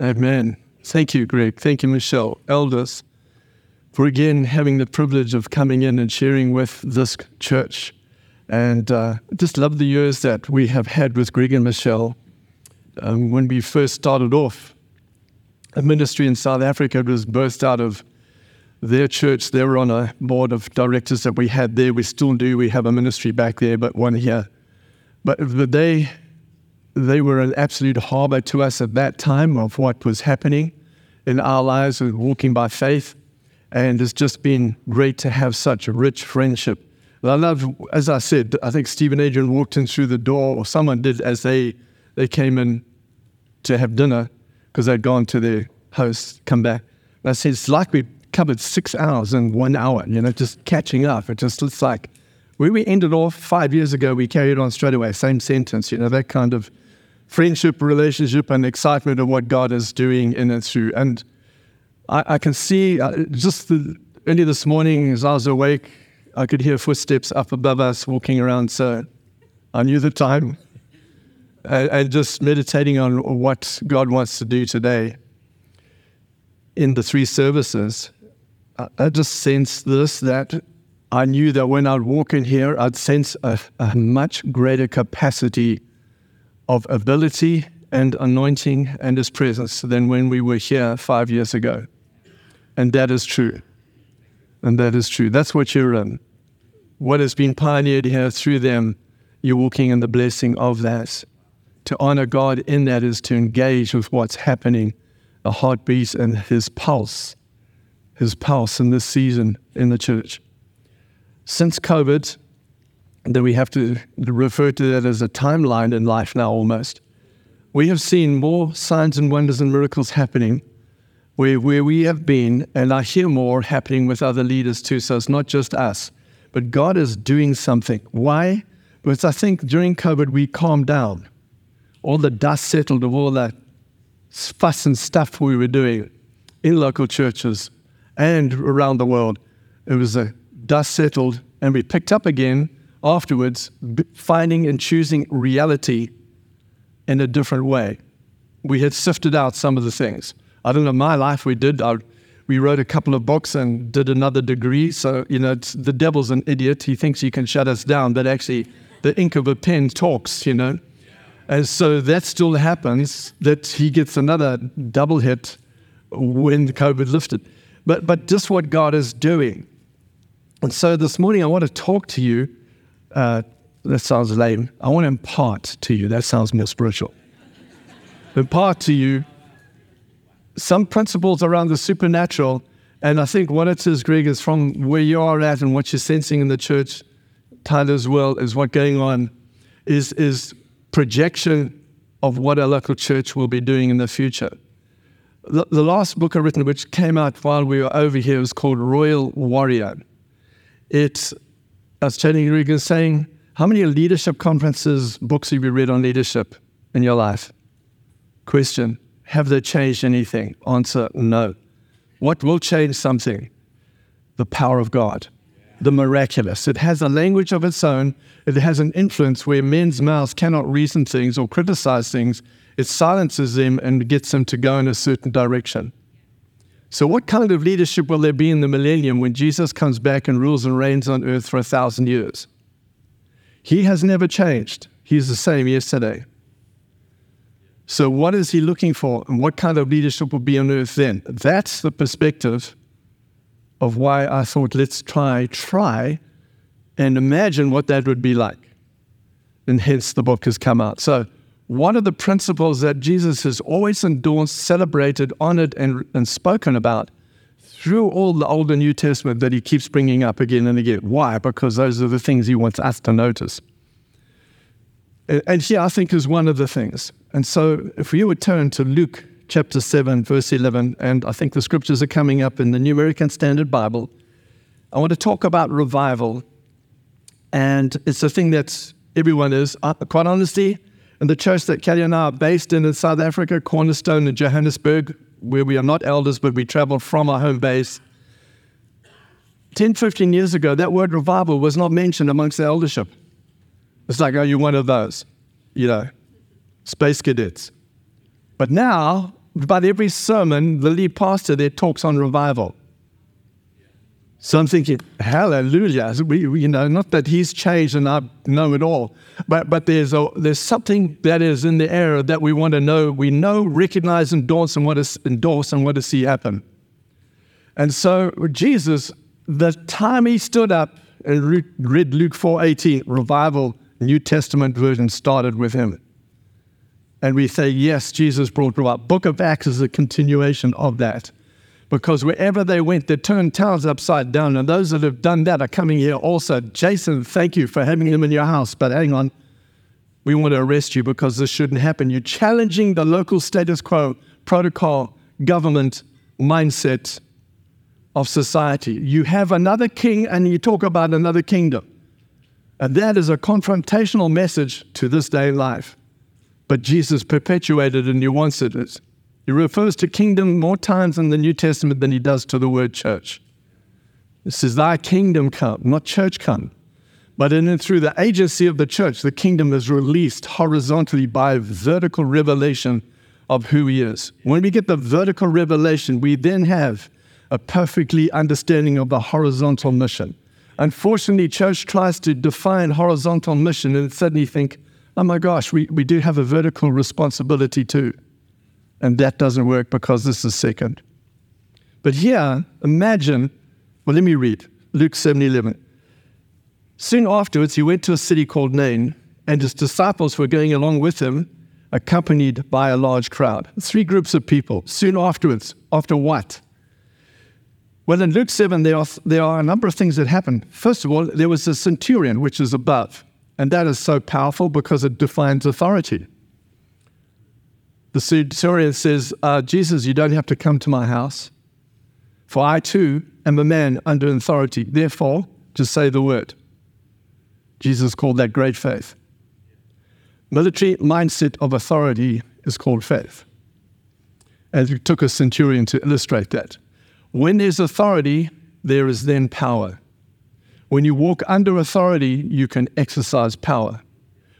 Amen. Thank you, Greg. Thank you, Michelle. Elders, for again having the privilege of coming in and sharing with this church. And uh, just love the years that we have had with Greg and Michelle. Um, when we first started off, a ministry in South Africa it was birthed out of their church. They were on a board of directors that we had there. We still do. We have a ministry back there, but one here. But they they were an absolute harbor to us at that time of what was happening in our lives and walking by faith. And it's just been great to have such a rich friendship. And I love, as I said, I think Stephen Adrian walked in through the door, or someone did as they, they came in to have dinner because they'd gone to their host, come back. And I said, it's like we covered six hours in one hour, you know, just catching up. It just looks like where we ended off five years ago, we carried on straight away, same sentence, you know, that kind of friendship, relationship, and excitement of what God is doing in and through. And I, I can see uh, just the, early this morning as I was awake, I could hear footsteps up above us walking around. So I knew the time and, and just meditating on what God wants to do today in the three services. I, I just sensed this that I knew that when I'd walk in here, I'd sense a, a much greater capacity of ability and anointing and His presence than when we were here five years ago. And that is true. And that is true. That's what you're in. What has been pioneered here through them, you're walking in the blessing of that. To honor God in that is to engage with what's happening, the heartbeat and His pulse, His pulse in this season in the church. Since COVID, that we have to refer to that as a timeline in life now almost. We have seen more signs and wonders and miracles happening where, where we have been, and I hear more happening with other leaders too. So it's not just us, but God is doing something. Why? Because I think during COVID we calmed down. All the dust settled of all that fuss and stuff we were doing in local churches and around the world. It was a dust settled, and we picked up again afterwards, finding and choosing reality in a different way. We had sifted out some of the things. I don't know, my life we did. I, we wrote a couple of books and did another degree. So, you know, the devil's an idiot. He thinks he can shut us down, but actually, the ink of a pen talks, you know. And so that still happens, that he gets another double hit when COVID lifted. But, but just what God is doing. And so this morning, I want to talk to you uh, that sounds lame. I want to impart to you. That sounds more spiritual. impart to you some principles around the supernatural. And I think what it is, Greg, is from where you are at and what you're sensing in the church, Tyler as well, is what going on is, is projection of what a local church will be doing in the future. The, the last book I written, which came out while we were over here, was called Royal Warrior. It's as Channing Regan saying, how many leadership conferences, books have you read on leadership in your life? Question, have they changed anything? Answer, no. What will change something? The power of God, the miraculous. It has a language of its own. It has an influence where men's mouths cannot reason things or criticize things. It silences them and gets them to go in a certain direction. So, what kind of leadership will there be in the millennium when Jesus comes back and rules and reigns on earth for a thousand years? He has never changed. He's the same yesterday. So, what is he looking for, and what kind of leadership will be on earth then? That's the perspective of why I thought let's try, try, and imagine what that would be like. And hence the book has come out. So, one of the principles that Jesus has always endorsed, celebrated, honored, and, and spoken about through all the Old and New Testament that he keeps bringing up again and again. Why? Because those are the things he wants us to notice. And here I think is one of the things. And so if you would turn to Luke chapter 7, verse 11, and I think the scriptures are coming up in the New American Standard Bible, I want to talk about revival. And it's a thing that everyone is, uh, quite honestly, and the church that Kelly and I are based in in South Africa, Cornerstone in Johannesburg, where we are not elders, but we travel from our home base. 10, 15 years ago, that word revival was not mentioned amongst the eldership. It's like, oh, you're one of those, you know, space cadets. But now, about every sermon, the lead pastor there talks on revival. So I'm thinking, hallelujah. We, we, you know, not that he's changed and I know it all, but, but there's, a, there's something that is in the air that we want to know. We know, recognize, endorse, and what is endorse and what to see happen. And so Jesus, the time he stood up and read Luke 4:18, revival, New Testament version started with him. And we say, yes, Jesus brought revival. Book of Acts is a continuation of that because wherever they went, they turned towns upside down. And those that have done that are coming here also. Jason, thank you for having him in your house. But hang on, we want to arrest you because this shouldn't happen. You're challenging the local status quo, protocol, government mindset of society. You have another king and you talk about another kingdom. And that is a confrontational message to this day in life. But Jesus perpetuated and nuanced it. He refers to kingdom more times in the New Testament than he does to the word church. It says, Thy kingdom come, not church come. But in and through the agency of the church, the kingdom is released horizontally by vertical revelation of who he is. When we get the vertical revelation, we then have a perfectly understanding of the horizontal mission. Unfortunately, church tries to define horizontal mission and suddenly think, oh my gosh, we, we do have a vertical responsibility too. And that doesn't work because this is second. But here, imagine, well, let me read Luke 7 11. Soon afterwards, he went to a city called Nain, and his disciples were going along with him, accompanied by a large crowd. Three groups of people. Soon afterwards, after what? Well, in Luke 7, there are, there are a number of things that happen. First of all, there was a centurion, which is above, and that is so powerful because it defines authority. The centurion says, uh, Jesus, you don't have to come to my house, for I too am a man under authority. Therefore, just say the word. Jesus called that great faith. Military mindset of authority is called faith. And it took a centurion to illustrate that. When there's authority, there is then power. When you walk under authority, you can exercise power.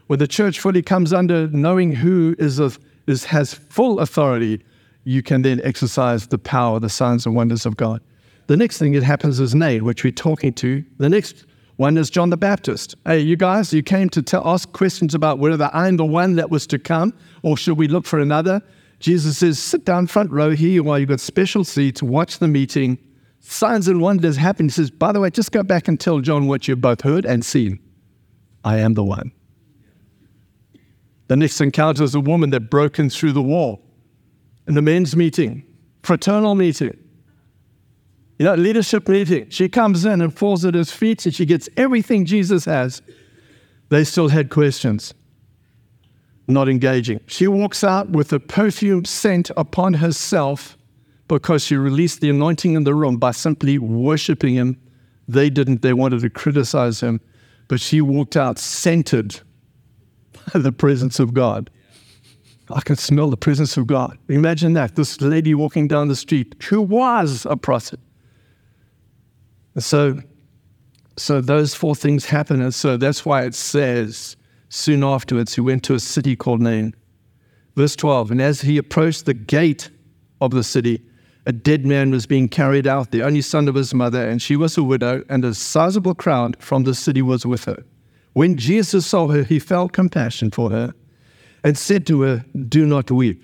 When the church fully comes under knowing who is a is, has full authority, you can then exercise the power, the signs and wonders of God. The next thing that happens is Nain, which we're talking to. The next one is John the Baptist. Hey, you guys, you came to tell, ask questions about whether I'm the one that was to come or should we look for another? Jesus says, sit down front row here while you've got special seats, watch the meeting. Signs and wonders happen. He says, by the way, just go back and tell John what you've both heard and seen. I am the one. The next encounter is a woman that broke in through the wall in the men's meeting, fraternal meeting, you know, leadership meeting. She comes in and falls at his feet and she gets everything Jesus has. They still had questions, not engaging. She walks out with a perfume scent upon herself because she released the anointing in the room by simply worshiping him. They didn't, they wanted to criticize him, but she walked out scented the presence of God. I can smell the presence of God. Imagine that this lady walking down the street who was a prophet. so, so those four things happen, and so that's why it says soon afterwards he went to a city called Nain. Verse 12, and as he approached the gate of the city, a dead man was being carried out, the only son of his mother, and she was a widow, and a sizable crowd from the city was with her. When Jesus saw her, he felt compassion for her and said to her, Do not weep.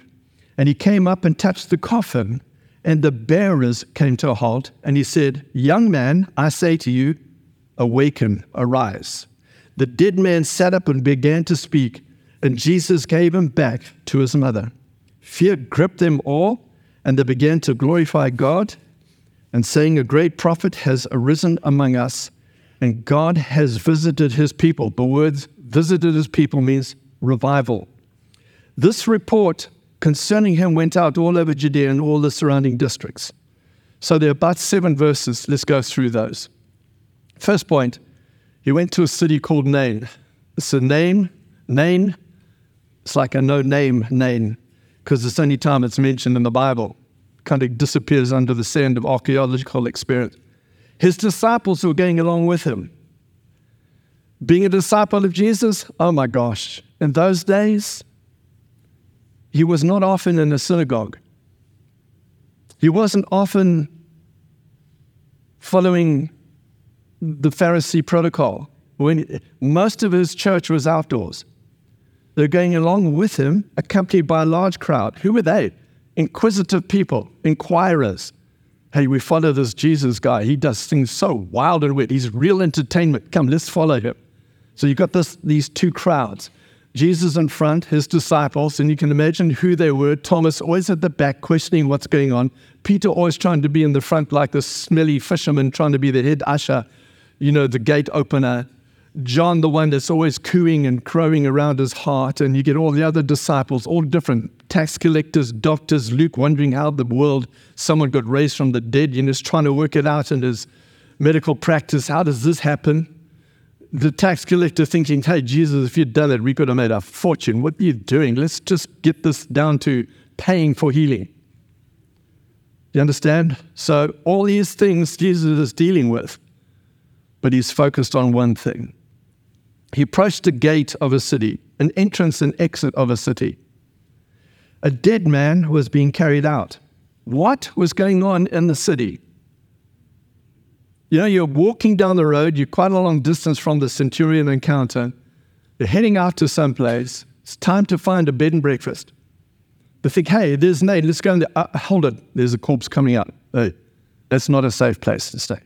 And he came up and touched the coffin, and the bearers came to a halt. And he said, Young man, I say to you, awaken, arise. The dead man sat up and began to speak, and Jesus gave him back to his mother. Fear gripped them all, and they began to glorify God, and saying, A great prophet has arisen among us and God has visited his people. The words visited his people means revival. This report concerning him went out all over Judea and all the surrounding districts. So there are about seven verses. Let's go through those. First point, he went to a city called Nain. It's a name, Nain. It's like a no name Nain, because it's the only time it's mentioned in the Bible. Kind of disappears under the sand of archaeological experience his disciples were going along with him. Being a disciple of Jesus, oh my gosh, in those days, he was not often in a synagogue. He wasn't often following the Pharisee protocol. When most of his church was outdoors, they're going along with him, accompanied by a large crowd. Who were they? Inquisitive people, inquirers. Hey, we follow this Jesus guy. He does things so wild and weird. He's real entertainment. Come, let's follow him. So you've got this, these two crowds. Jesus in front, his disciples, and you can imagine who they were. Thomas always at the back, questioning what's going on. Peter always trying to be in the front, like the smelly fisherman, trying to be the head usher, you know, the gate opener. John, the one that's always cooing and crowing around his heart. And you get all the other disciples, all different tax collectors, doctors, Luke wondering how the world someone got raised from the dead, you know, just trying to work it out in his medical practice. How does this happen? The tax collector thinking, hey, Jesus, if you'd done it, we could have made a fortune. What are you doing? Let's just get this down to paying for healing. You understand? So, all these things Jesus is dealing with, but he's focused on one thing. He approached the gate of a city, an entrance and exit of a city a dead man was being carried out. What was going on in the city? You know, you're walking down the road, you're quite a long distance from the centurion encounter, you're heading out to some place, it's time to find a bed and breakfast. They think, hey, there's Nain, let's go in there. Uh, hold it, there's a corpse coming out. Hey, that's not a safe place to stay.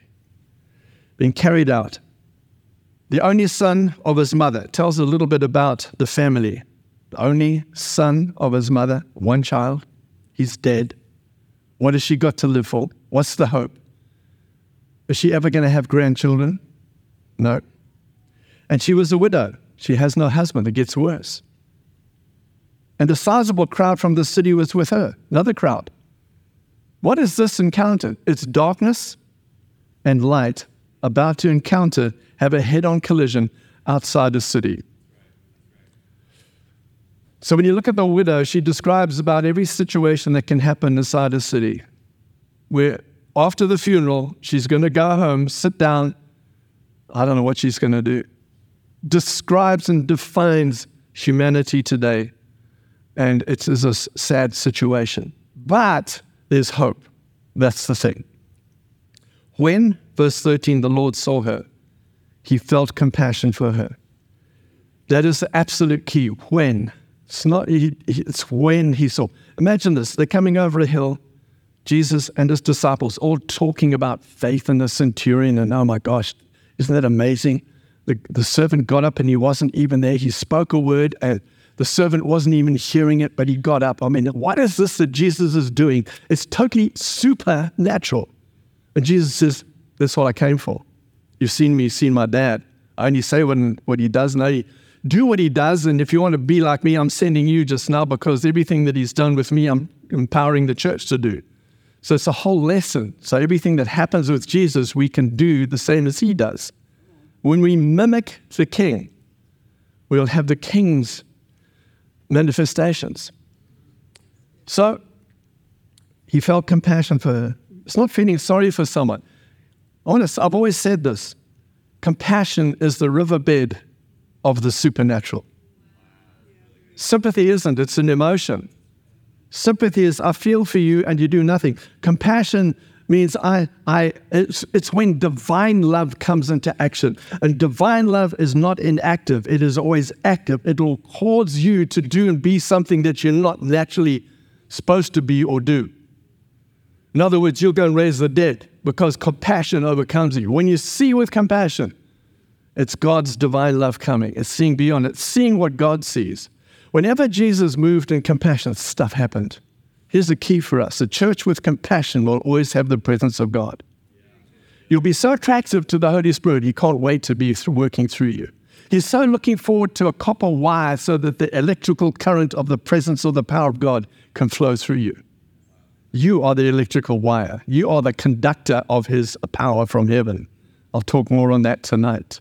Being carried out. The only son of his mother tells a little bit about the family the only son of his mother, one child. He's dead. What has she got to live for? What's the hope? Is she ever going to have grandchildren? No. And she was a widow. She has no husband. It gets worse. And a sizable crowd from the city was with her, another crowd. What is this encounter? It's darkness and light about to encounter, have a head on collision outside the city. So when you look at the widow, she describes about every situation that can happen inside a city, where after the funeral, she's going to go home, sit down. I don't know what she's going to do. Describes and defines humanity today. And it is a sad situation. But there's hope. That's the thing. When, verse 13, the Lord saw her, he felt compassion for her. That is the absolute key. When? It's not, it's when he saw. Imagine this they're coming over a hill, Jesus and his disciples all talking about faith in the centurion. And oh my gosh, isn't that amazing? The, the servant got up and he wasn't even there. He spoke a word and the servant wasn't even hearing it, but he got up. I mean, what is this that Jesus is doing? It's totally supernatural. And Jesus says, That's what I came for. You've seen me, you've seen my dad. I only say when, what he does. No, he, do what he does. And if you want to be like me, I'm sending you just now because everything that he's done with me, I'm empowering the church to do. So it's a whole lesson. So everything that happens with Jesus, we can do the same as he does. When we mimic the king, we'll have the king's manifestations. So he felt compassion for her. It's not feeling sorry for someone. Honest, I've always said this compassion is the riverbed of the supernatural. Sympathy isn't, it's an emotion. Sympathy is, I feel for you and you do nothing. Compassion means I, I, it's, it's when divine love comes into action. And divine love is not inactive, it is always active. It will cause you to do and be something that you're not naturally supposed to be or do. In other words, you'll go and raise the dead because compassion overcomes you. When you see with compassion, it's God's divine love coming. It's seeing beyond it, seeing what God sees. Whenever Jesus moved in compassion, stuff happened. Here's the key for us a church with compassion will always have the presence of God. You'll be so attractive to the Holy Spirit, He can't wait to be working through you. He's so looking forward to a copper wire so that the electrical current of the presence or the power of God can flow through you. You are the electrical wire. You are the conductor of His power from heaven. I'll talk more on that tonight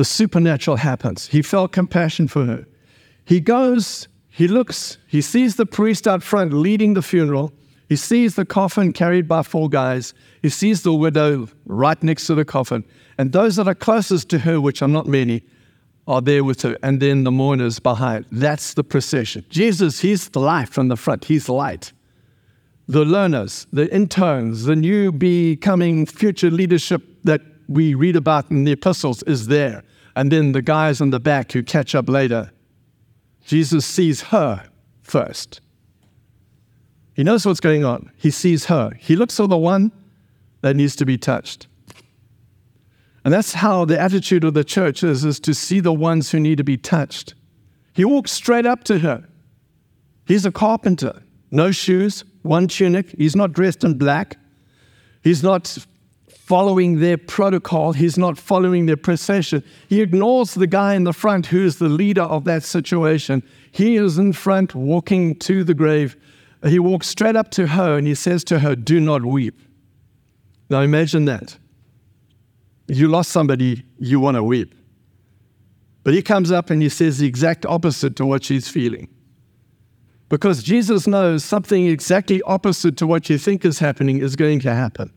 the supernatural happens. He felt compassion for her. He goes, he looks, he sees the priest out front leading the funeral. He sees the coffin carried by four guys. He sees the widow right next to the coffin. And those that are closest to her, which are not many, are there with her. And then the mourners behind. That's the procession. Jesus, he's the light from the front, he's the light. The learners, the interns, the new becoming future leadership that we read about in the epistles is there. And then the guys in the back who catch up later. Jesus sees her first. He knows what's going on. He sees her. He looks for the one that needs to be touched. And that's how the attitude of the church is, is to see the ones who need to be touched. He walks straight up to her. He's a carpenter. No shoes, one tunic. He's not dressed in black. He's not following their protocol. He's not following their procession. He ignores the guy in the front who's the leader of that situation. He is in front walking to the grave. He walks straight up to her and he says to her, Do not weep. Now imagine that. You lost somebody, you want to weep. But he comes up and he says the exact opposite to what she's feeling. Because Jesus knows something exactly opposite to what you think is happening is going to happen.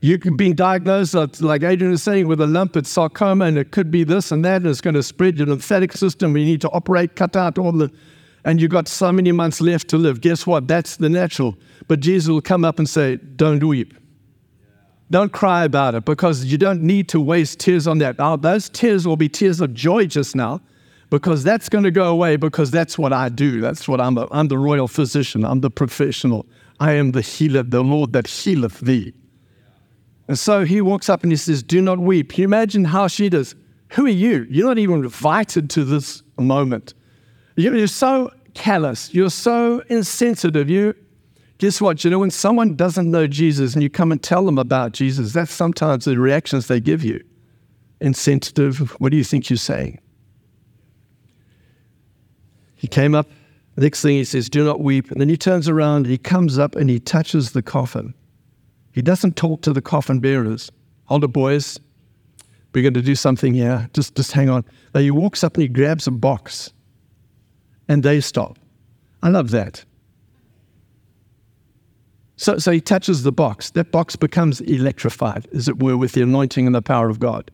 You can be diagnosed, like Adrian was saying, with a lump, it's sarcoma, and it could be this and that, and it's going to spread your lymphatic system. We need to operate, cut out all the, and you've got so many months left to live. Guess what? That's the natural. But Jesus will come up and say, Don't weep. Don't cry about it because you don't need to waste tears on that. Now, those tears will be tears of joy just now because that's going to go away because that's what I do. That's what I'm. A, I'm the royal physician. I'm the professional. I am the healer, the Lord that healeth thee. And so he walks up and he says, Do not weep. Can you imagine how she does? Who are you? You're not even invited to this moment. You're so callous. You're so insensitive. You, guess what? You know, when someone doesn't know Jesus and you come and tell them about Jesus, that's sometimes the reactions they give you. Insensitive. What do you think you're saying? He came up. The next thing he says, Do not weep. And then he turns around and he comes up and he touches the coffin. He doesn't talk to the coffin bearers. Hold it, boys. We're going to do something here. Just, just hang on. Now he walks up and he grabs a box and they stop. I love that. So, so he touches the box. That box becomes electrified, as it were, with the anointing and the power of God.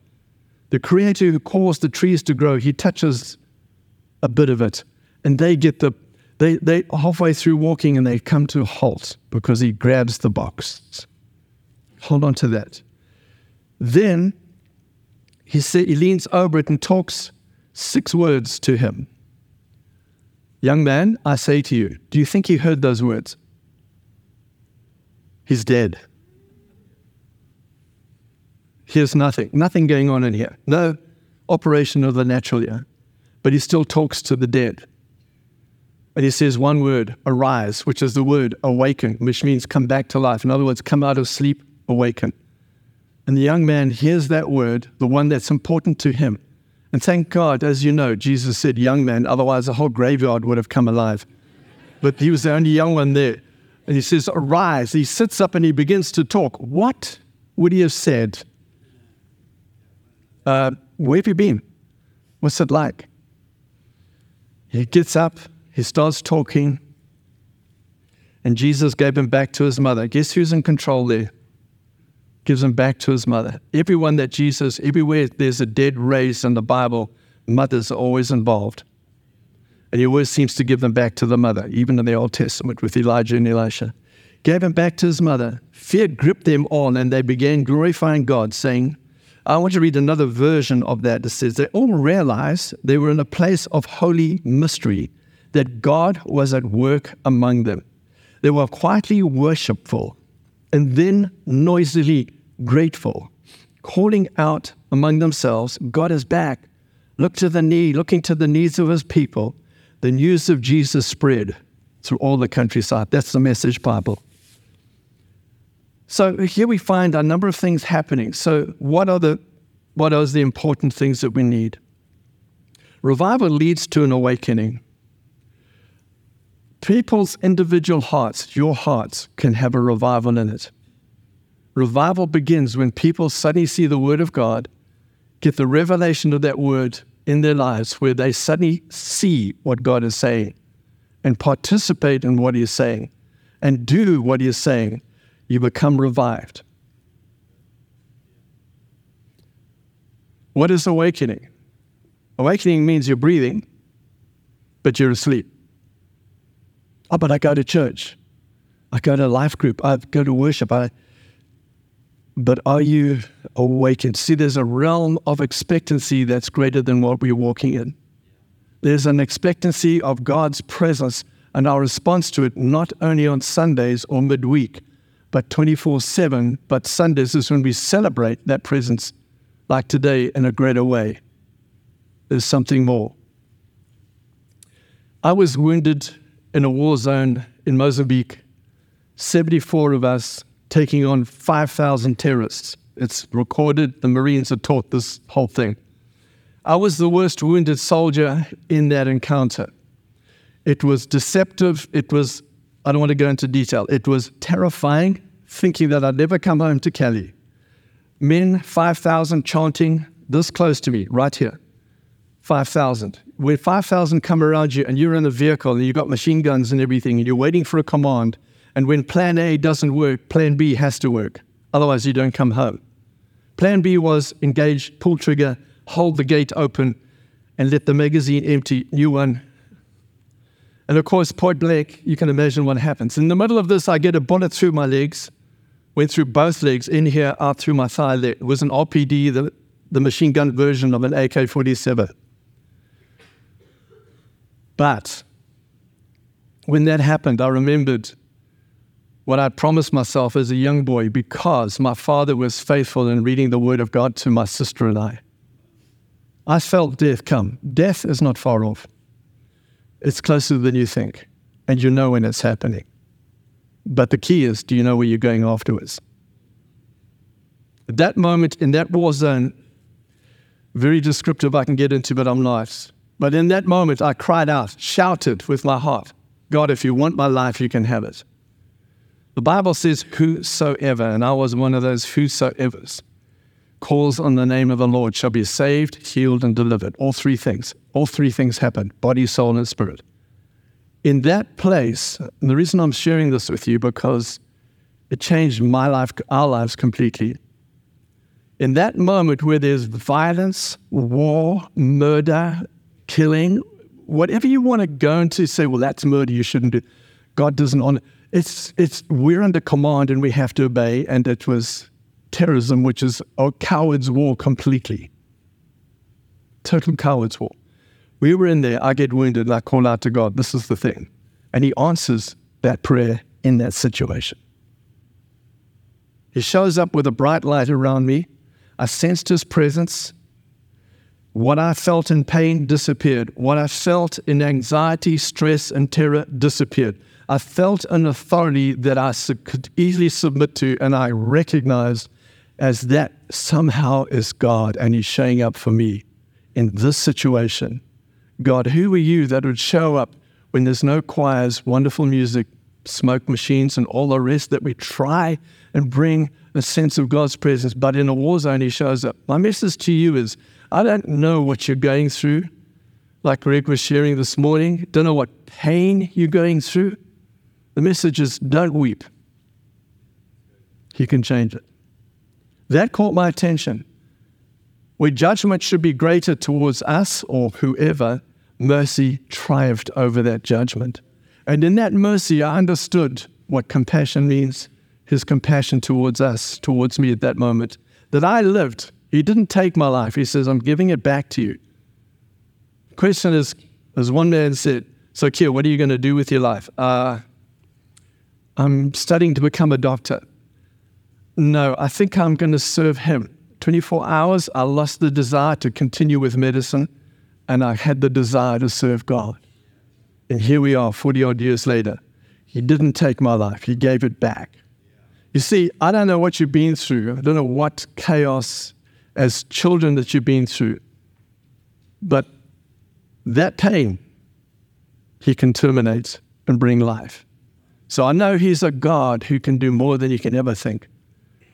The creator who caused the trees to grow, he touches a bit of it and they get the they they halfway through walking and they come to a halt because he grabs the box. Hold on to that. Then he say, he leans over it and talks six words to him. Young man, I say to you, do you think he heard those words? He's dead. Here's nothing, nothing going on in here. No operation of the natural here. But he still talks to the dead. And he says one word, arise, which is the word awaken, which means come back to life. In other words, come out of sleep, awaken. And the young man hears that word, the one that's important to him. And thank God, as you know, Jesus said young man, otherwise the whole graveyard would have come alive. But he was the only young one there. And he says, Arise. He sits up and he begins to talk. What would he have said? Uh, where have you been? What's it like? He gets up, he starts talking, and Jesus gave him back to his mother. Guess who's in control there? Gives him back to his mother. Everyone that Jesus, everywhere there's a dead raised in the Bible, mothers are always involved. And he always seems to give them back to the mother, even in the Old Testament with Elijah and Elisha. Gave him back to his mother. Fear gripped them all, and they began glorifying God, saying, I want to read another version of that that says they all realized they were in a place of holy mystery that God was at work among them. They were quietly worshipful and then noisily grateful, calling out among themselves, God is back. Look to the need, looking to the needs of his people. The news of Jesus spread through all the countryside. That's the message Bible. So here we find a number of things happening. So what are the what are the important things that we need? Revival leads to an awakening people's individual hearts, your hearts, can have a revival in it. Revival begins when people suddenly see the Word of God, get the revelation of that Word in their lives, where they suddenly see what God is saying and participate in what He is saying and do what He is saying. You become revived. What is awakening? Awakening means you're breathing, but you're asleep. Oh, but I go to church. I go to life group. I go to worship. I, but are you awakened? See, there's a realm of expectancy that's greater than what we're walking in. There's an expectancy of God's presence and our response to it, not only on Sundays or midweek, but 24 7. But Sundays is when we celebrate that presence, like today, in a greater way. There's something more. I was wounded in a war zone in Mozambique, 74 of us taking on 5,000 terrorists. It's recorded, the Marines are taught this whole thing. I was the worst wounded soldier in that encounter. It was deceptive. It was, I don't want to go into detail, it was terrifying, thinking that I'd never come home to Kelly. Men, 5,000 chanting this close to me, right here. 5,000. When 5,000 come around you and you're in a vehicle and you've got machine guns and everything and you're waiting for a command, and when plan A doesn't work, plan B has to work. Otherwise, you don't come home. Plan B was engage, pull trigger, hold the gate open, and let the magazine empty, new one. And of course, point blank, you can imagine what happens. In the middle of this, I get a bullet through my legs, went through both legs, in here, out through my thigh. It was an RPD, the, the machine gun version of an AK 47. But when that happened, I remembered what I promised myself as a young boy because my father was faithful in reading the Word of God to my sister and I. I felt death come. Death is not far off, it's closer than you think, and you know when it's happening. But the key is do you know where you're going afterwards? At that moment, in that war zone, um, very descriptive I can get into, but I'm not. But in that moment, I cried out, shouted with my heart, God, if you want my life, you can have it. The Bible says, Whosoever, and I was one of those whosoevers, calls on the name of the Lord shall be saved, healed, and delivered. All three things. All three things happen body, soul, and spirit. In that place, the reason I'm sharing this with you because it changed my life, our lives completely. In that moment where there's violence, war, murder, killing, whatever you want to go into, say, well, that's murder, you shouldn't do. God doesn't honor it's, it's, we're under command and we have to obey. And it was terrorism, which is a coward's war completely. Total coward's war. We were in there, I get wounded, and I call out to God, this is the thing. And He answers that prayer in that situation. He shows up with a bright light around me. I sensed His presence. What I felt in pain disappeared. What I felt in anxiety, stress, and terror disappeared. I felt an authority that I could easily submit to, and I recognized as that somehow is God, and He's showing up for me in this situation. God, who are you that would show up when there's no choirs, wonderful music, smoke machines, and all the rest that we try and bring a sense of God's presence, but in a war zone, He shows up. My message to you is I don't know what you're going through, like Greg was sharing this morning, don't know what pain you're going through. The message is don't weep. He can change it. That caught my attention. Where judgment should be greater towards us or whoever, mercy triumphed over that judgment. And in that mercy, I understood what compassion means his compassion towards us, towards me at that moment. That I lived. He didn't take my life. He says, I'm giving it back to you. The question is, as one man said, So, Keir, what are you going to do with your life? Uh, I'm studying to become a doctor. No, I think I'm going to serve him. 24 hours, I lost the desire to continue with medicine, and I had the desire to serve God. And here we are, 40 odd years later. He didn't take my life, He gave it back. You see, I don't know what you've been through. I don't know what chaos as children that you've been through. But that pain, He can terminate and bring life. So I know He's a God who can do more than you can ever think.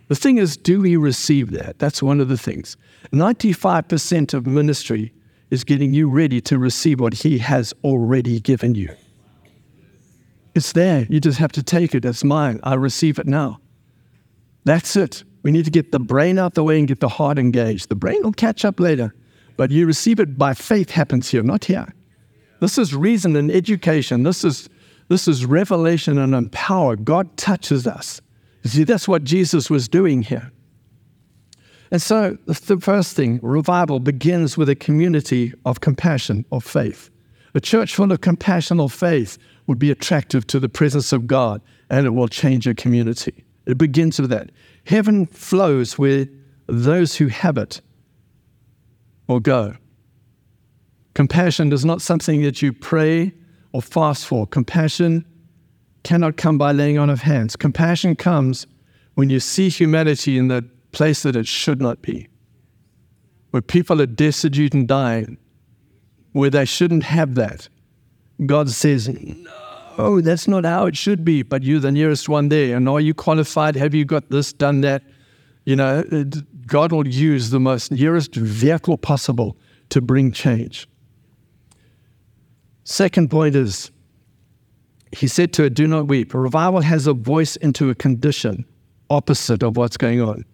The thing is, do we receive that? That's one of the things. 95% of ministry is getting you ready to receive what He has already given you. It's there. You just have to take it. It's mine. I receive it now. That's it. We need to get the brain out the way and get the heart engaged. The brain will catch up later, but you receive it by faith happens here, not here. This is reason and education. This is This is revelation and empower. God touches us. You see, that's what Jesus was doing here. And so, the first thing, revival begins with a community of compassion, of faith. A church full of compassion or faith would be attractive to the presence of God and it will change a community. It begins with that. Heaven flows where those who have it will go. Compassion is not something that you pray or fast for. Compassion cannot come by laying on of hands. Compassion comes when you see humanity in the place that it should not be, where people are destitute and dying, where they shouldn't have that. God says, No, that's not how it should be, but you're the nearest one there. And are you qualified? Have you got this, done that? You know, God will use the most nearest vehicle possible to bring change. Second point is, he said to her, Do not weep. A revival has a voice into a condition opposite of what's going on.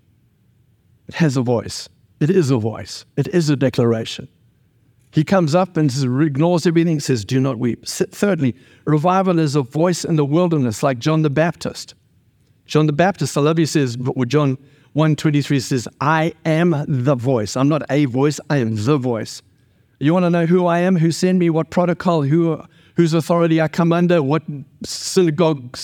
It has a voice. It is a voice. It is a declaration. He comes up and ignores everything, says, Do not weep. Thirdly, revival is a voice in the wilderness, like John the Baptist. John the Baptist, I love he says, John 123 says, I am the voice. I'm not a voice, I am the voice. You want to know who I am, who sent me, what protocol, who, whose authority I come under, what synagogue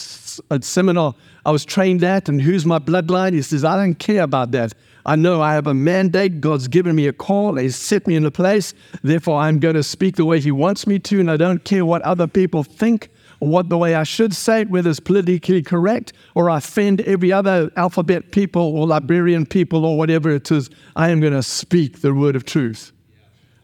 uh, seminar I was trained at, and who's my bloodline? He says, I don't care about that. I know I have a mandate. God's given me a call. He's set me in a place. Therefore, I'm going to speak the way He wants me to, and I don't care what other people think or what the way I should say it, whether it's politically correct or I offend every other alphabet people or librarian people or whatever it is. I am going to speak the word of truth.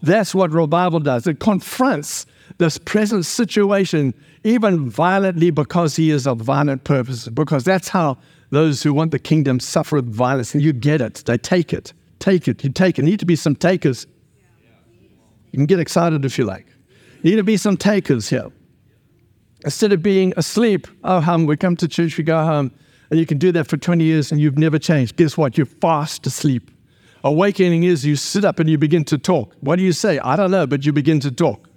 That's what revival does. It confronts this present situation, even violently, because he is of violent purpose, because that's how those who want the kingdom suffer with violence. You get it. They take it. Take it. You take it. Need to be some takers. You can get excited if you like. Need to be some takers here. Instead of being asleep, oh, hum, we come to church, we go home, and you can do that for 20 years and you've never changed. Guess what? You're fast asleep. Awakening is you sit up and you begin to talk. What do you say? I don't know, but you begin to talk.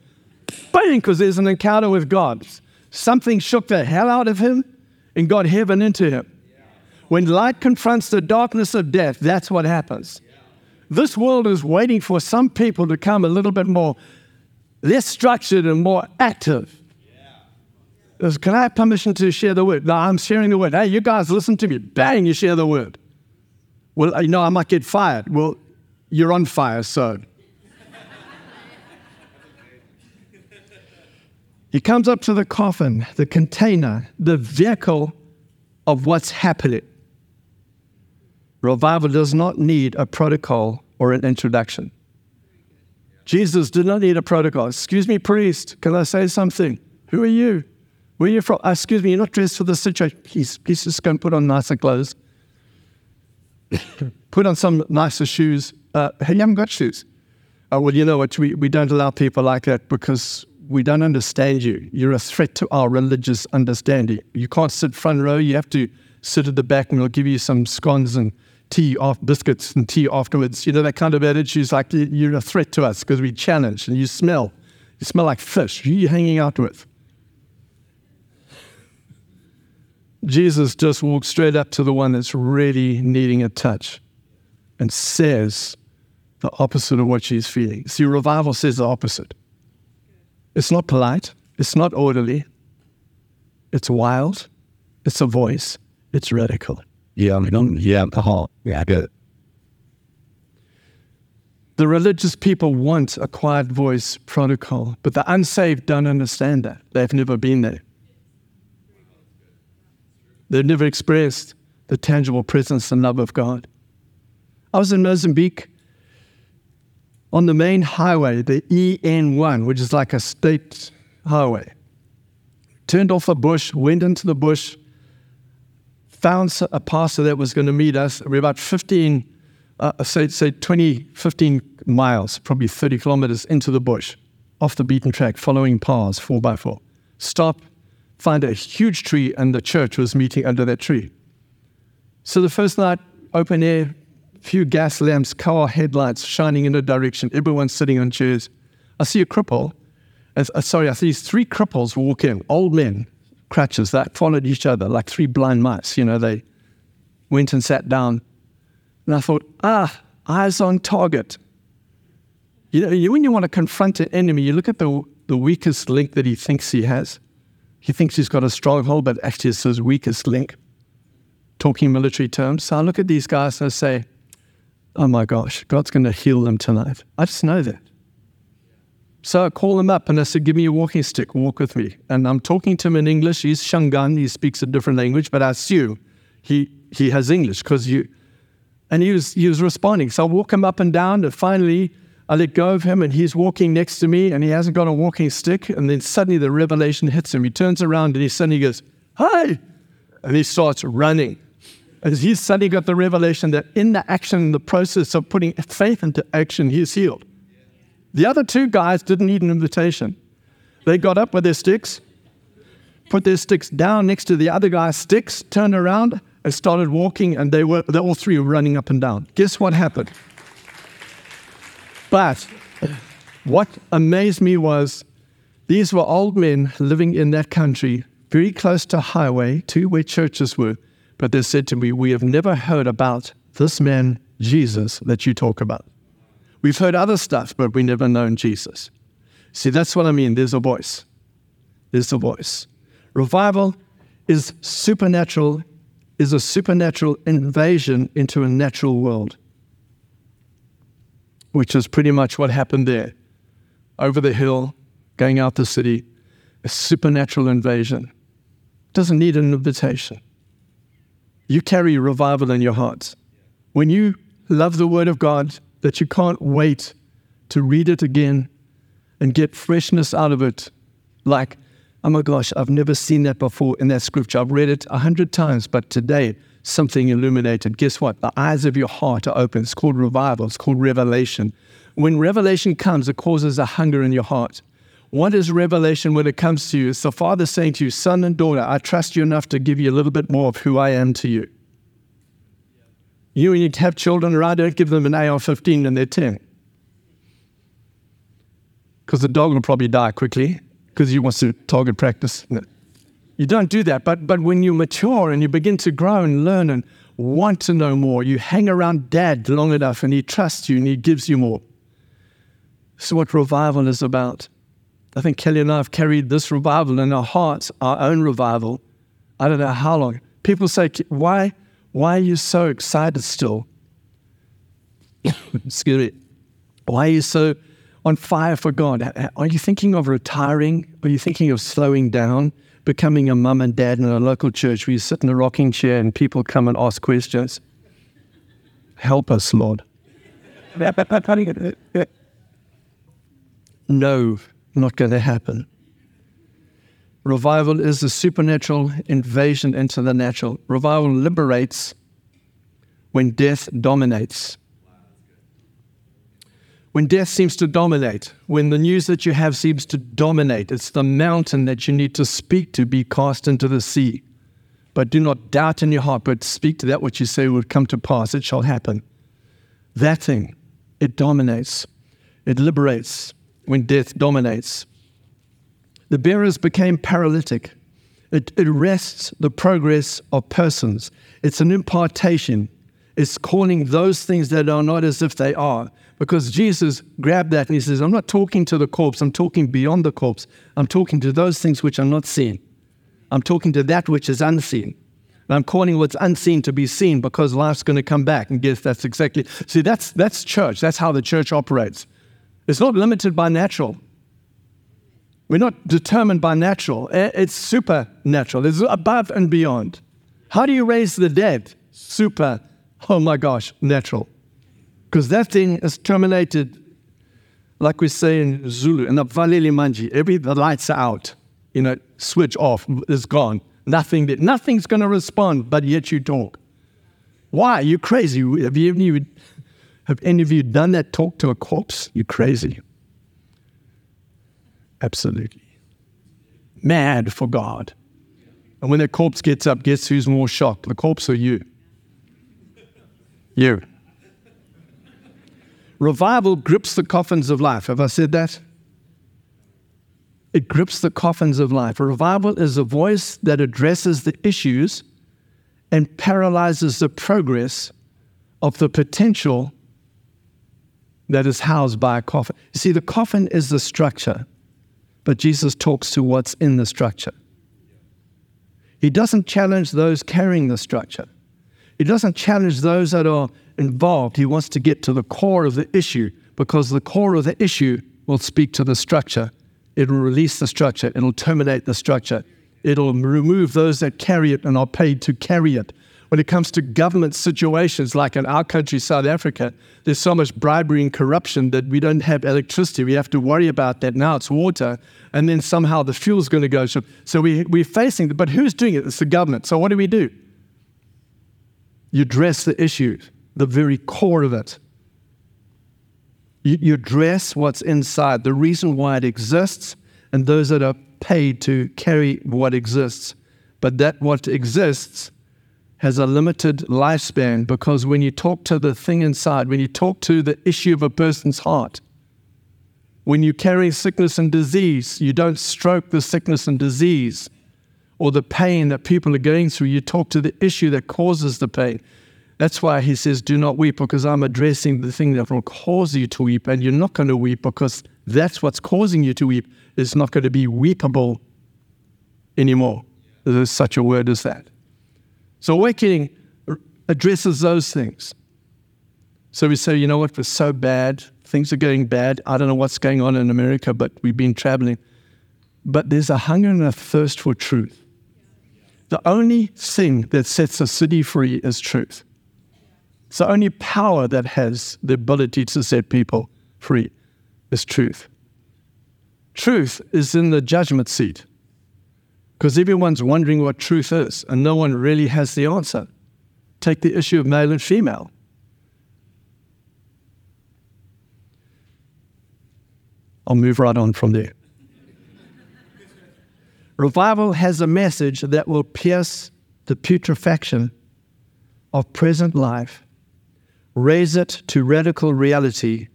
Bang, because there's an encounter with God. Something shook the hell out of him and got heaven into him. When light confronts the darkness of death, that's what happens. This world is waiting for some people to come a little bit more, less structured and more active. Can I have permission to share the word? No, I'm sharing the word. Hey, you guys listen to me. Bang, you share the word. Well, you know, I might get fired. Well, you're on fire, so. he comes up to the coffin, the container, the vehicle of what's happening. Revival does not need a protocol or an introduction. Jesus did not need a protocol. Excuse me, priest, can I say something? Who are you? Where are you from? Uh, excuse me, you're not dressed for the situation. Please, please just go and put on nicer clothes. put on some nicer shoes. Uh, hey, you haven't got shoes. Uh, well, you know what? We, we don't allow people like that because we don't understand you. You're a threat to our religious understanding. You can't sit front row. You have to sit at the back, and we'll give you some scones and tea off biscuits and tea afterwards. You know that kind of attitude is like you're a threat to us because we challenge and you smell. You smell like fish. Who are you hanging out with? Jesus just walks straight up to the one that's really needing a touch and says the opposite of what she's feeling. See, revival says the opposite. It's not polite, it's not orderly, it's wild, it's a voice, it's radical. Yeah, yeah, uh-huh. yeah, good. The religious people want a quiet voice protocol, but the unsaved don't understand that. They've never been there. They've never experienced the tangible presence and love of God. I was in Mozambique on the main highway, the EN1, which is like a state highway. Turned off a bush, went into the bush, found a pastor that was going to meet us. We're about 15, uh, say, say 20, 15 miles, probably 30 kilometers into the bush, off the beaten track, following paths, four by four. Stop, find a huge tree, and the church was meeting under that tree. So the first night, open air, few gas lamps, car headlights shining in a direction, everyone sitting on chairs. I see a cripple. Uh, sorry, I see three cripples walk in, old men, crutches. that followed each other like three blind mice. You know, they went and sat down. And I thought, ah, eyes on target. You know, when you want to confront an enemy, you look at the, the weakest link that he thinks he has. He thinks he's got a stronghold, but actually it's his weakest link. Talking military terms. So I look at these guys and I say, oh my gosh, God's going to heal them tonight. I just know that. So I call him up and I said, Give me a walking stick, walk with me. And I'm talking to him in English. He's Shangaan, he speaks a different language, but I assume he, he has English because you. And he was, he was responding. So I walk him up and down, and finally I let go of him, and he's walking next to me, and he hasn't got a walking stick. And then suddenly the revelation hits him. He turns around and he suddenly goes, Hi! And he starts running. And he's suddenly got the revelation that in the action, in the process of putting faith into action, he's healed. The other two guys didn't need an invitation. They got up with their sticks, put their sticks down next to the other guy's sticks, turned around, and started walking, and they were they all three were running up and down. Guess what happened? But what amazed me was these were old men living in that country, very close to highway, to where churches were. But they said to me, We have never heard about this man, Jesus, that you talk about. We've heard other stuff, but we never known Jesus. See, that's what I mean. There's a voice. There's a voice. Revival is supernatural, is a supernatural invasion into a natural world, which is pretty much what happened there. Over the hill, going out the city, a supernatural invasion. Doesn't need an invitation. You carry revival in your heart. When you love the Word of God, that you can't wait to read it again and get freshness out of it. Like, oh my gosh, I've never seen that before in that scripture. I've read it a hundred times, but today something illuminated. Guess what? The eyes of your heart are open. It's called revival, it's called revelation. When revelation comes, it causes a hunger in your heart. What is revelation when it comes to you? It's the Father saying to you, Son and daughter, I trust you enough to give you a little bit more of who I am to you. You and you have children or I don't give them an AR 15 and they're 10. Because the dog will probably die quickly because he wants to target practice. You don't do that. But, but when you mature and you begin to grow and learn and want to know more, you hang around dad long enough and he trusts you and he gives you more. Is what revival is about. I think Kelly and I have carried this revival in our hearts, our own revival. I don't know how long. People say, why? Why are you so excited still? Excuse me. Why are you so on fire for God? Are you thinking of retiring? Are you thinking of slowing down, becoming a mum and dad in a local church where you sit in a rocking chair and people come and ask questions? Help us, Lord. no, not going to happen. Revival is a supernatural invasion into the natural. Revival liberates when death dominates. When death seems to dominate, when the news that you have seems to dominate, it's the mountain that you need to speak to be cast into the sea. But do not doubt in your heart, but speak to that which you say would come to pass. It shall happen. That thing, it dominates, it liberates when death dominates. The bearers became paralytic. It, arrests the progress of persons. It's an impartation. It's calling those things that are not as if they are. Because Jesus grabbed that and he says, I'm not talking to the corpse, I'm talking beyond the corpse. I'm talking to those things which are not seen. I'm talking to that which is unseen. And I'm calling what's unseen to be seen because life's going to come back. And guess that's exactly, see, that's, that's church. That's how the church operates. It's not limited by natural. We're not determined by natural, eh, it's supernatural, it's above and beyond. How do you raise the dead? Super, oh my gosh, natural. Because that thing is terminated, like we say in Zulu, in the Valili Manji, every the lights are out, you know, switch off, it's gone. Nothing, nothing's going to respond, but yet you talk. Why? You're crazy. Have, you, have any of you done that talk to a corpse? You're crazy. Absolutely. Mad for God. And when the corpse gets up, guess who's more shocked? The corpse or you? You. Revival grips the coffins of life. Have I said that? it grips the coffins of life. A revival is a voice that addresses the issues and paralyzes the progress of the potential that is housed by a coffin. You see, the coffin is the structure, but Jesus talks to what's in the structure. He doesn't challenge those carrying the structure. He doesn't challenge those that are involved. He wants to get to the core of the issue because the core of the issue will speak to the structure. It'll release the structure, it'll terminate the structure, it'll remove those that carry it and are paid to carry it. When it comes to government situations like in our country, South Africa, there's so much bribery and corruption that we don't have electricity. We have to worry about that. Now it's water, and then somehow the fuel's going to go. So we, we're facing, but who's doing it? It's the government. So what do we do? You address the issue, the very core of it. You, you address what's inside, the reason why it exists, and those that are paid to carry what exists. But that what exists has a limited lifespan because when you talk to the thing inside, when you talk to the issue of a person's heart, when you carry sickness and disease, you don't stroke the sickness and disease or the pain that people are going through. You talk to the issue that causes the pain. That's why he says, Do not weep, because I'm addressing the thing that will cause you to weep, and you're not going to weep because that's what's causing you to weep. It's not going to be weepable anymore. There's such a word as that. So, awakening addresses those things. So we say, you know what, we're so bad, things are going bad. I don't know what's going on in America, but we've been traveling. But there's a hunger and a thirst for truth. The only thing that sets a city free is truth. It's the only power that has the ability to set people free is truth. Truth is in the judgment seat because everyone's wondering what truth is and no one really has the answer. Take the issue of male and female. I'll move right on from there. Revival has a message that will pierce the putrefaction of present life raise it to radical reality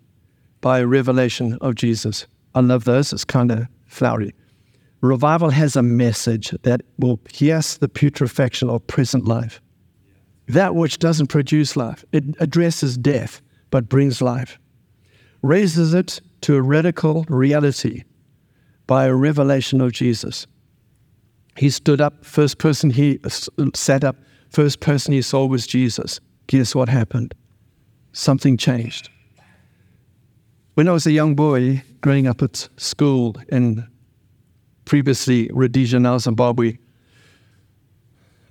by a revelation of Jesus. I love those, it's kind of flowery. Revival has a message that will pierce the putrefaction of present life. That which doesn't produce life, it addresses death but brings life. Raises it to a radical reality by a revelation of Jesus. He stood up, first person he uh, uh, sat up, first person he saw was Jesus. Guess what happened? something changed. When I was a young boy growing up at school in previously Rhodesia, now Zimbabwe,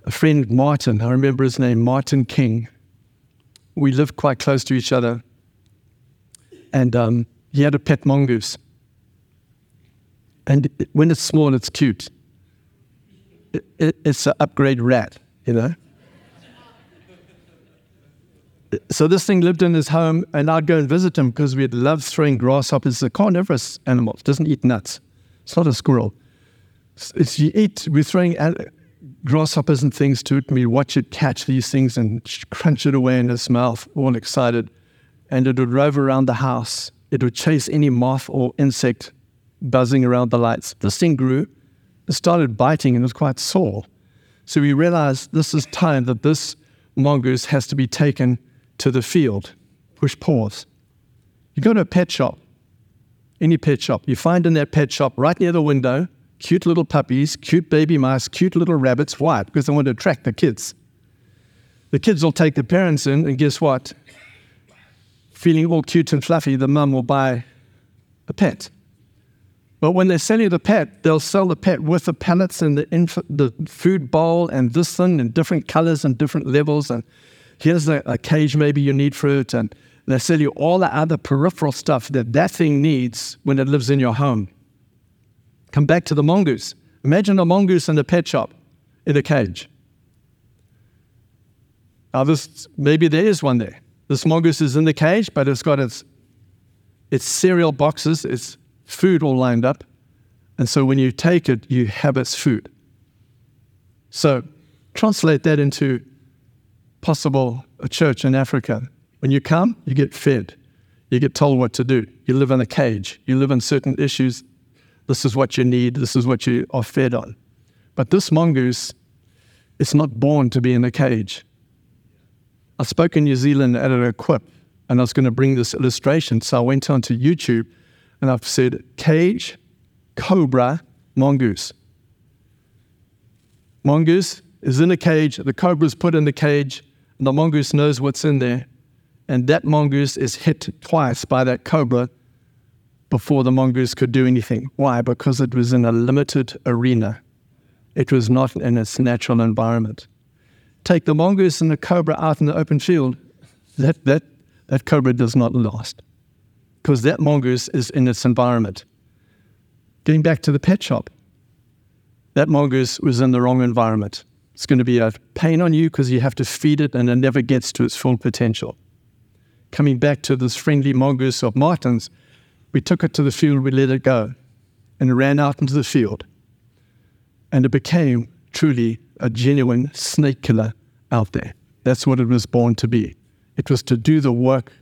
a friend, Martin, I remember his name, Martin King, we lived quite close to each other. And um, he had a pet mongoose. And when it's small, it's cute. It, it, it's an upgrade rat, you know? so this thing lived in his home, and I'd go and visit him because we'd love throwing grasshoppers. It's a carnivorous animal. It doesn't eat nuts. It's not a squirrel. Eat, we're throwing grasshoppers and things to it, and we watch it catch these things and crunch it away in its mouth, all excited. And it would rove around the house. It would chase any moth or insect buzzing around the lights. This thing grew. It started biting and it was quite sore. So we realized this is time that this mongoose has to be taken to the field. Push pause. You go to a pet shop, any pet shop, you find in that pet shop right near the window cute little puppies, cute baby mice, cute little rabbits. Why? Because they want to attract the kids. The kids will take the parents in, and guess what? Feeling all cute and fluffy, the mum will buy a pet. But when they sell you the pet, they'll sell the pet with the pellets and the, inf- the food bowl and this thing in different colors and different levels. And here's a, a cage maybe you need for it, and they sell you all the other peripheral stuff that that thing needs when it lives in your home. Come back to the mongoose. Imagine a mongoose in a pet shop in a cage. This, maybe there is one there. This mongoose is in the cage, but it's got its, its cereal boxes, its food all lined up. And so when you take it, you have its food. So translate that into possible a church in Africa. When you come, you get fed. You get told what to do. You live in a cage. You live in certain issues This is what you need. This is what you are fed on. But this mongoose is not born to be in a cage. I spoke in New Zealand at an equip, and I was going to bring this illustration. So I went onto YouTube and I've said cage, cobra, mongoose. Mongoose is in a cage, the cobra is put in the cage, and the mongoose knows what's in there. And that mongoose is hit twice by that cobra before the mongoose could do anything. Why? Because it was in a limited arena. It was not in its natural environment. Take the mongoose and the cobra out in the open field, that, that, that cobra does not last because that mongoose is in its environment. Getting back to the pet shop, that mongoose was in the wrong environment. It's going to be a pain on you because you have to feed it and it never gets to its full potential. Coming back to this friendly mongoose of Martin's, we took it to the field, we let it go, and it ran out into the field. And it became truly a genuine snake killer out there. That's what it was born to be. It was to do the work,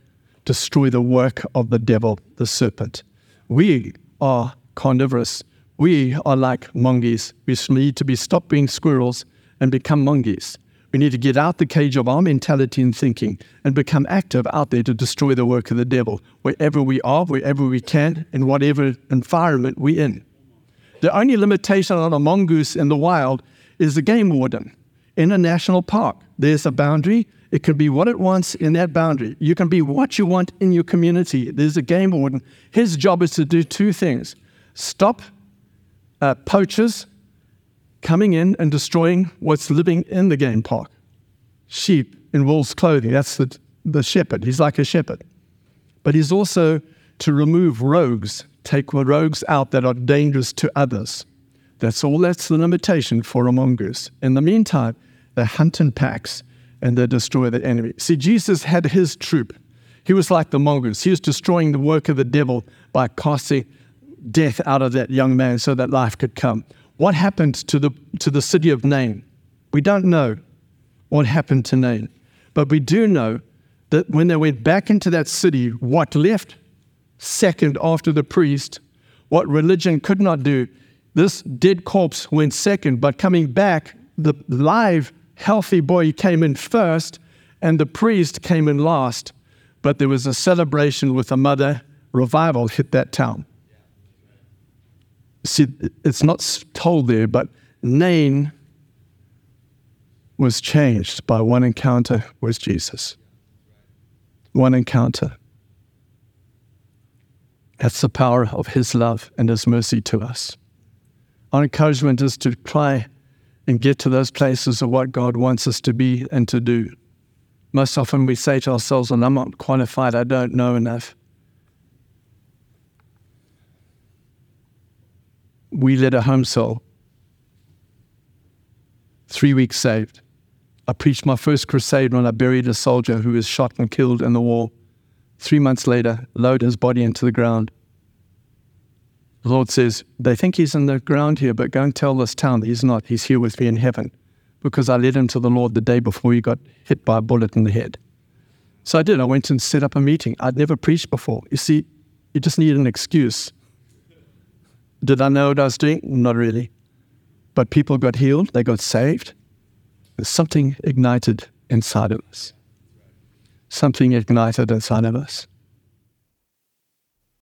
destroy the work of the devil, the serpent. We are carnivorous. We are like monkeys. We need to be stop being squirrels and become monkeys. We need to get out the cage of our mentality and thinking and become active out there to destroy the work of the devil, wherever we are, wherever we can, in whatever environment we're in. The only limitation on a mongoose in the wild is the game warden in a national park. There's a boundary. It can be what it wants in that boundary. You can be what you want in your community. There's a game warden. His job is to do two things stop uh, poachers coming in and destroying what's living in the game park. Sheep in wolf's clothing, that's the, the shepherd. He's like a shepherd. But he's also to remove rogues, take rogues out that are dangerous to others. That's all that's the limitation for a mongoose. In the meantime, they hunt in packs and they destroy the enemy. See, Jesus had his troop. He was like the mongoose. He was destroying the work of the devil by casting death out of that young man so that life could come. What happened to the, to the city of Nain? We don't know what happened to Nain, but we do know that when they went back into that city, what left second after the priest, what religion could not do, this dead corpse went second, but coming back, the live, healthy boy came in first, and the priest came in last. But there was a celebration with a mother, revival hit that town see, it's not told there, but Nain was changed by one encounter with Jesus. One encounter. That's the power of His love and His mercy to us. Our encouragement is to try and get to those places of what God wants us to be and to do. Most often we say to ourselves, and I'm not qualified, I don't know enough. We led a home cell. Three weeks saved. I preached my first crusade when I buried a soldier who was shot and killed in the war. Three months later, lowered his body into the ground. The Lord says, They think he's in the ground here, but go and tell this town that he's not. He's here with me in heaven. Because I led him to the Lord the day before he got hit by a bullet in the head. So I did. I went and set up a meeting. I'd never preached before. You see, you just need an excuse did I know what I was doing? Not really. But people got healed, they got saved. Something ignited inside of us. Something ignited inside of us.